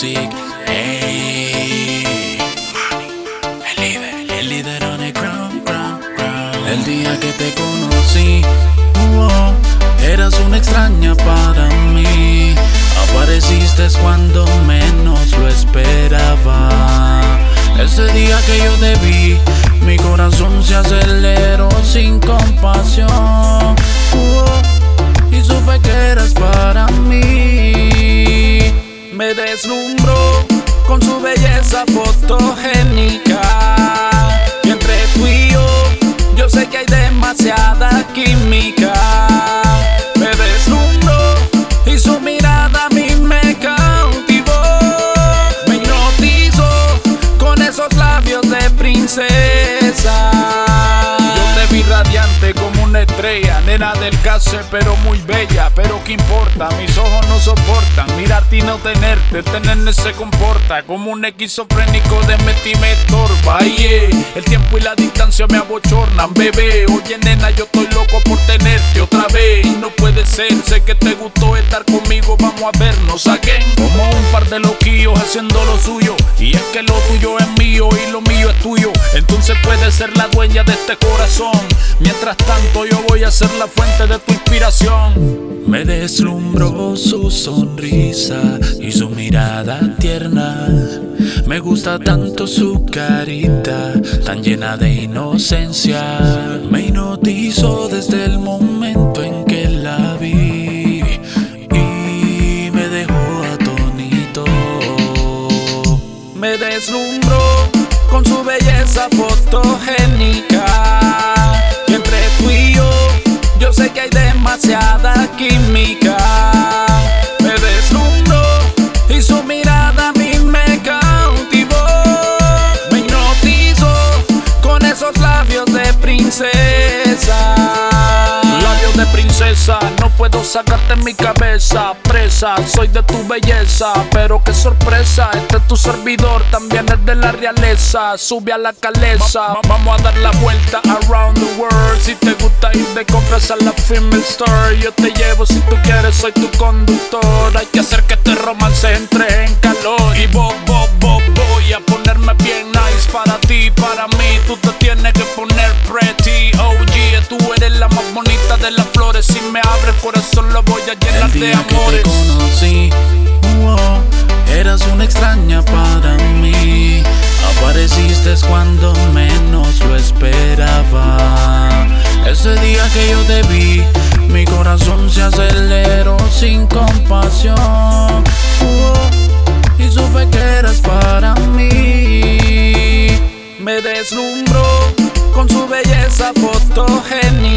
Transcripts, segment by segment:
El líder, el líder on the ground, ground. El día que te conocí, eras una extraña para mí. Apareciste cuando menos lo esperaba. Ese día que yo te vi, mi corazón se aceleró sin compasión. Belleza fotogénica. Nena del case, pero muy bella. Pero qué importa, mis ojos no soportan mirarte y no tenerte. Tenerme se comporta como un esquizofrénico de metí me estorba. Yeah. El tiempo y la distancia me abochornan, bebé. Oye, nena, yo estoy loco por tenerte otra vez. Sé que te gustó estar conmigo. Vamos a vernos again. Como un par de loquillos haciendo lo suyo. Y es que lo tuyo es mío y lo mío es tuyo. Entonces puedes ser la dueña de este corazón. Mientras tanto, yo voy a ser la fuente de tu inspiración. Me deslumbró su sonrisa y su mirada tierna. Me gusta tanto su carita, tan llena de inocencia. Me hipnotizó desde Me deslumbró con su belleza fotogénica. Y entre tú y yo, yo sé que hay demasiada química. No puedo sacarte mi cabeza. Presa, soy de tu belleza, pero qué sorpresa. Este es tu servidor, también es de la realeza. Sube a la caleza, vamos a dar la vuelta around the world. Si te gusta ir de compras a la female store, yo te llevo si tú quieres, soy tu conductor. Hay que hacer que este romance entre en calor. Y bo, de las flores. Si me abres el corazón, lo voy a llenar de amores. Que te conocí, oh, eras una extraña para mí. Apareciste cuando menos lo esperaba. Ese día que yo te vi, mi corazón se aceleró sin compasión. Oh, y supe que eras para mí. Me deslumbró con su belleza fotogénica.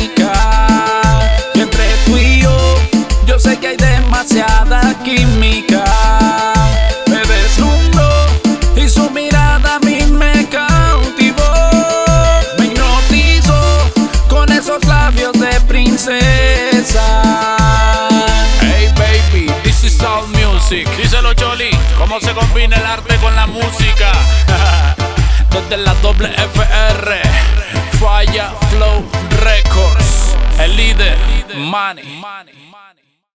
All music. Díselo Choli, cómo se combina el arte con la música. Desde la doble FR, Falla Flow Records, el líder, Money.